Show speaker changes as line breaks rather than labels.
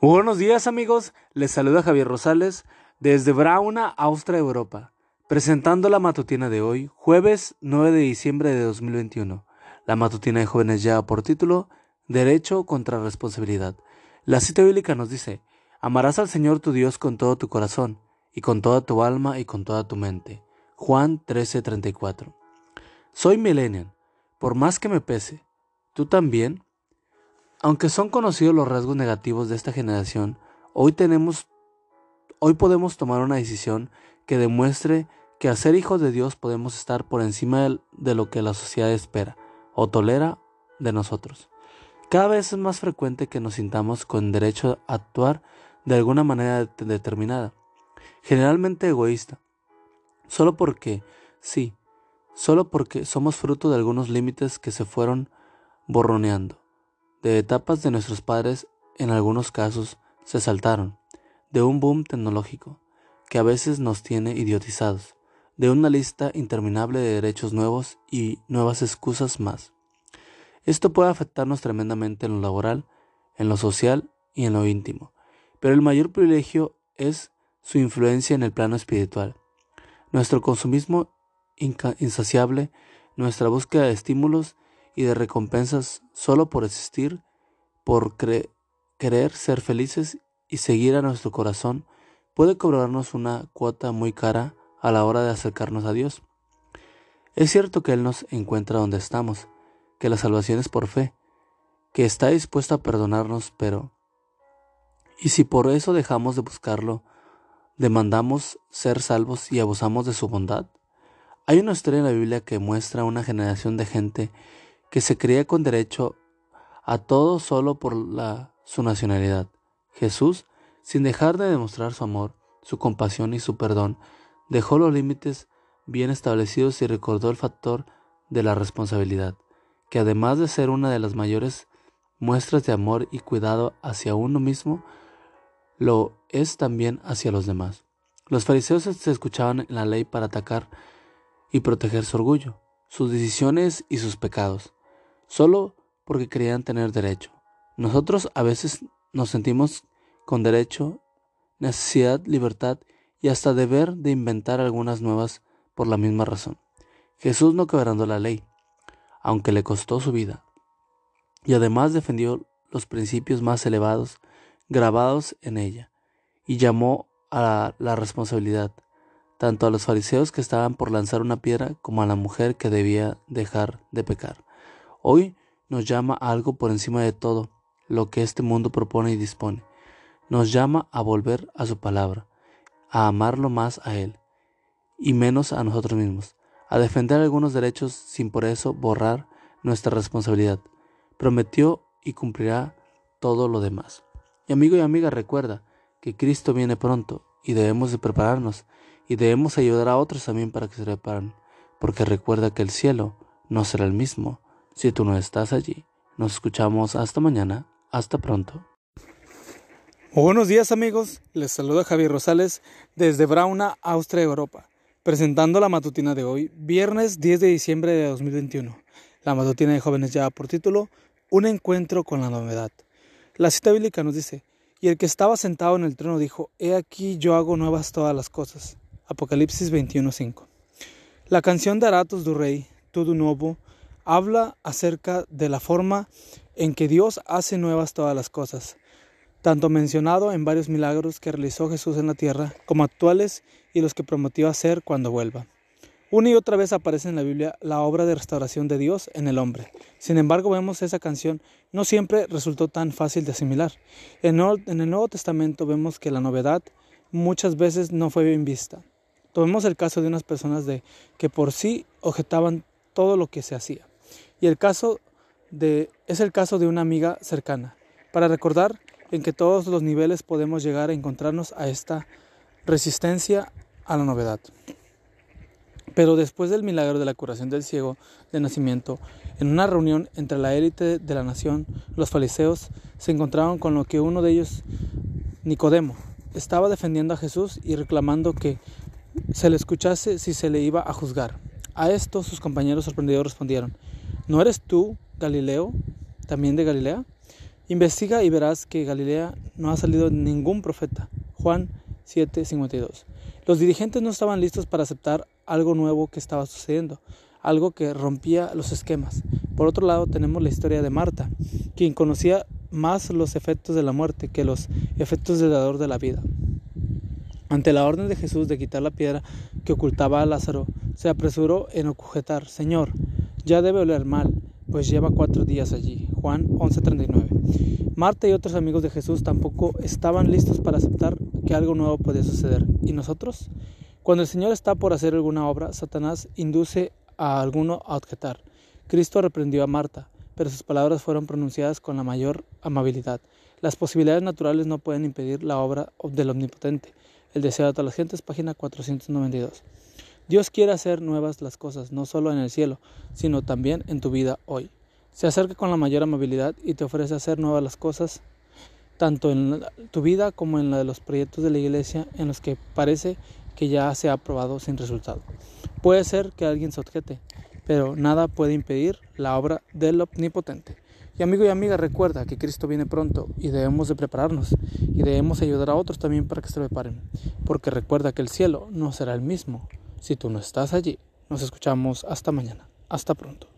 Buenos días amigos, les saluda Javier Rosales desde Brauna, Austria, Europa, presentando la matutina de hoy, jueves 9 de diciembre de 2021. La matutina de jóvenes ya por título Derecho contra responsabilidad. La cita bíblica nos dice, amarás al Señor tu Dios con todo tu corazón, y con toda tu alma y con toda tu mente. Juan 13:34. Soy millennial, por más que me pese, ¿tú también? Aunque son conocidos los rasgos negativos de esta generación, hoy tenemos hoy podemos tomar una decisión que demuestre que a ser hijos de Dios podemos estar por encima de lo que la sociedad espera o tolera de nosotros. Cada vez es más frecuente que nos sintamos con derecho a actuar de alguna manera determinada, generalmente egoísta, solo porque, sí, solo porque somos fruto de algunos límites que se fueron borroneando de etapas de nuestros padres en algunos casos se saltaron, de un boom tecnológico que a veces nos tiene idiotizados, de una lista interminable de derechos nuevos y nuevas excusas más. Esto puede afectarnos tremendamente en lo laboral, en lo social y en lo íntimo, pero el mayor privilegio es su influencia en el plano espiritual. Nuestro consumismo insaciable, nuestra búsqueda de estímulos y de recompensas solo por existir, por querer ser felices y seguir a nuestro corazón, puede cobrarnos una cuota muy cara a la hora de acercarnos a Dios. Es cierto que Él nos encuentra donde estamos, que la salvación es por fe, que está dispuesto a perdonarnos, pero ¿y si por eso dejamos de buscarlo, demandamos ser salvos y abusamos de su bondad? Hay una historia en la Biblia que muestra una generación de gente que se creía con derecho a todo solo por la, su nacionalidad. Jesús, sin dejar de demostrar su amor, su compasión y su perdón, dejó los límites bien establecidos y recordó el factor de la responsabilidad, que además de ser una de las mayores muestras de amor y cuidado hacia uno mismo, lo es también hacia los demás. Los fariseos se escuchaban en la ley para atacar y proteger su orgullo, sus decisiones y sus pecados solo porque querían tener derecho. Nosotros a veces nos sentimos con derecho, necesidad, libertad y hasta deber de inventar algunas nuevas por la misma razón. Jesús no quebrantó la ley, aunque le costó su vida, y además defendió los principios más elevados grabados en ella, y llamó a la responsabilidad, tanto a los fariseos que estaban por lanzar una piedra como a la mujer que debía dejar de pecar. Hoy nos llama algo por encima de todo lo que este mundo propone y dispone. Nos llama a volver a su palabra, a amarlo más a Él y menos a nosotros mismos, a defender algunos derechos sin por eso borrar nuestra responsabilidad. Prometió y cumplirá todo lo demás. Y amigo y amiga, recuerda que Cristo viene pronto y debemos de prepararnos y debemos ayudar a otros también para que se preparen, porque recuerda que el cielo no será el mismo si tú no estás allí. Nos escuchamos hasta mañana. Hasta pronto.
Buenos días amigos, les saluda Javier Rosales desde Brauna, Austria, Europa, presentando la matutina de hoy, viernes 10 de diciembre de 2021. La matutina de jóvenes ya por título, Un encuentro con la novedad. La cita bíblica nos dice, y el que estaba sentado en el trono dijo, He aquí yo hago nuevas todas las cosas. Apocalipsis 21:5. La canción de Aratos du Rey, todo nuevo, habla acerca de la forma en que Dios hace nuevas todas las cosas, tanto mencionado en varios milagros que realizó Jesús en la tierra, como actuales y los que prometió hacer cuando vuelva. Una y otra vez aparece en la Biblia la obra de restauración de Dios en el hombre. Sin embargo, vemos esa canción no siempre resultó tan fácil de asimilar. En el Nuevo Testamento vemos que la novedad muchas veces no fue bien vista. Tomemos el caso de unas personas de que por sí objetaban todo lo que se hacía. Y el caso de, es el caso de una amiga cercana, para recordar en que todos los niveles podemos llegar a encontrarnos a esta resistencia a la novedad. Pero después del milagro de la curación del ciego de nacimiento, en una reunión entre la élite de la nación, los fariseos se encontraron con lo que uno de ellos, Nicodemo, estaba defendiendo a Jesús y reclamando que se le escuchase si se le iba a juzgar. A esto sus compañeros sorprendidos respondieron, ¿No eres tú, Galileo, también de Galilea? Investiga y verás que Galilea no ha salido ningún profeta. Juan 7:52. Los dirigentes no estaban listos para aceptar algo nuevo que estaba sucediendo, algo que rompía los esquemas. Por otro lado, tenemos la historia de Marta, quien conocía más los efectos de la muerte que los efectos del dador de la vida. Ante la orden de Jesús de quitar la piedra que ocultaba a Lázaro, se apresuró en objetar, Señor, ya debe oler mal, pues lleva cuatro días allí. Juan 11:39. Marta y otros amigos de Jesús tampoco estaban listos para aceptar que algo nuevo podía suceder. ¿Y nosotros? Cuando el Señor está por hacer alguna obra, Satanás induce a alguno a objetar. Cristo reprendió a Marta, pero sus palabras fueron pronunciadas con la mayor amabilidad. Las posibilidades naturales no pueden impedir la obra del Omnipotente. El deseo de todas las gentes, página 492. Dios quiere hacer nuevas las cosas, no solo en el cielo, sino también en tu vida hoy. Se acerca con la mayor amabilidad y te ofrece hacer nuevas las cosas, tanto en tu vida como en la de los proyectos de la iglesia en los que parece que ya se ha aprobado sin resultado. Puede ser que alguien se objete, pero nada puede impedir la obra del Omnipotente. Y amigo y amiga, recuerda que Cristo viene pronto y debemos de prepararnos y debemos ayudar a otros también para que se preparen, porque recuerda que el cielo no será el mismo si tú no estás allí. Nos escuchamos hasta mañana. Hasta pronto.